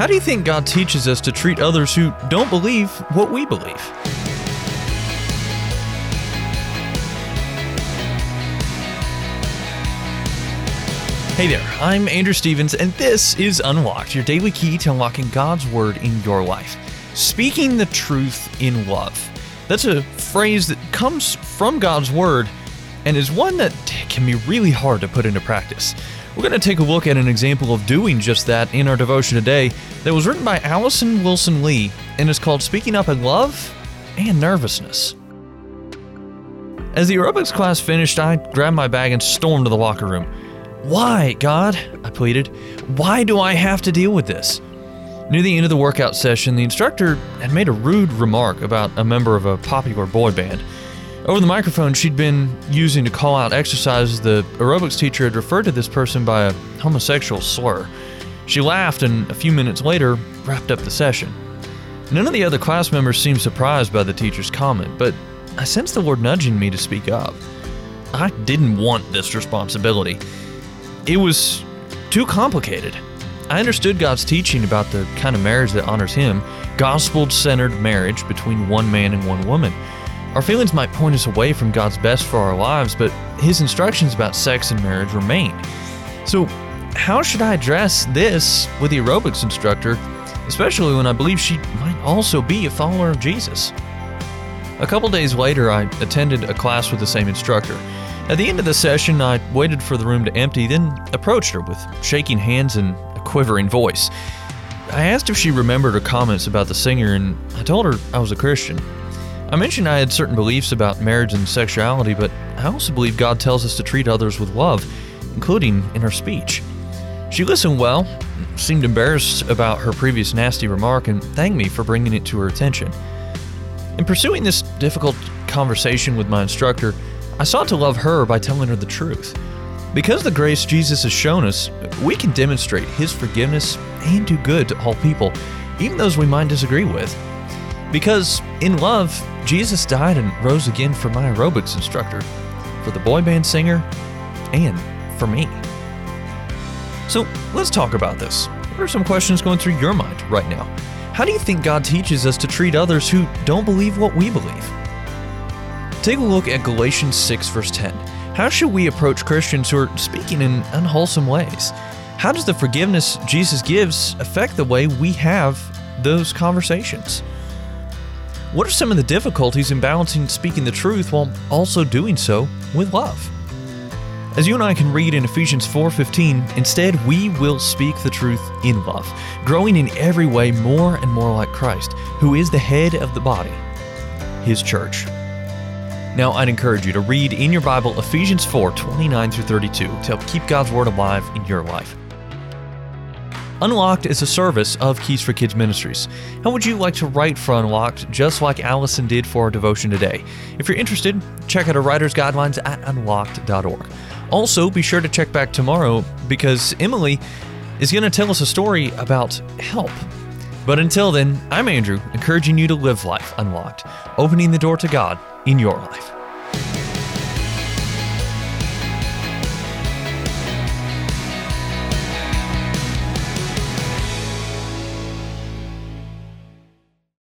How do you think God teaches us to treat others who don't believe what we believe? Hey there, I'm Andrew Stevens, and this is Unlocked, your daily key to unlocking God's Word in your life. Speaking the truth in love. That's a phrase that comes from God's Word and is one that can be really hard to put into practice. We're going to take a look at an example of doing just that in our devotion today that was written by Allison Wilson Lee and is called Speaking Up in Love and Nervousness. As the aerobics class finished, I grabbed my bag and stormed to the locker room. Why, God? I pleaded. Why do I have to deal with this? Near the end of the workout session, the instructor had made a rude remark about a member of a popular boy band. Over the microphone she'd been using to call out exercises, the aerobics teacher had referred to this person by a homosexual slur. She laughed and a few minutes later wrapped up the session. None of the other class members seemed surprised by the teacher's comment, but I sensed the Lord nudging me to speak up. I didn't want this responsibility. It was too complicated. I understood God's teaching about the kind of marriage that honors Him gospel centered marriage between one man and one woman. Our feelings might point us away from God's best for our lives, but His instructions about sex and marriage remain. So, how should I address this with the aerobics instructor, especially when I believe she might also be a follower of Jesus? A couple days later, I attended a class with the same instructor. At the end of the session, I waited for the room to empty, then approached her with shaking hands and a quivering voice. I asked if she remembered her comments about the singer, and I told her I was a Christian. I mentioned I had certain beliefs about marriage and sexuality, but I also believe God tells us to treat others with love, including in her speech. She listened well, seemed embarrassed about her previous nasty remark, and thanked me for bringing it to her attention. In pursuing this difficult conversation with my instructor, I sought to love her by telling her the truth. Because the grace Jesus has shown us, we can demonstrate His forgiveness and do good to all people, even those we might disagree with. Because in love, Jesus died and rose again for my aerobics instructor, for the boy band singer, and for me. So let's talk about this. What are some questions going through your mind right now? How do you think God teaches us to treat others who don't believe what we believe? Take a look at Galatians 6, verse 10. How should we approach Christians who are speaking in unwholesome ways? How does the forgiveness Jesus gives affect the way we have those conversations? What are some of the difficulties in balancing speaking the truth while also doing so with love? As you and I can read in Ephesians 4:15, instead we will speak the truth in love, growing in every way more and more like Christ, who is the head of the body, his church. Now, I'd encourage you to read in your Bible Ephesians 4 29 through 32 to help keep God's Word alive in your life. Unlocked is a service of Keys for Kids Ministries. How would you like to write for Unlocked just like Allison did for our devotion today? If you're interested, check out our writer's guidelines at unlocked.org. Also, be sure to check back tomorrow because Emily is going to tell us a story about help. But until then, I'm Andrew, encouraging you to live life unlocked, opening the door to God in your life.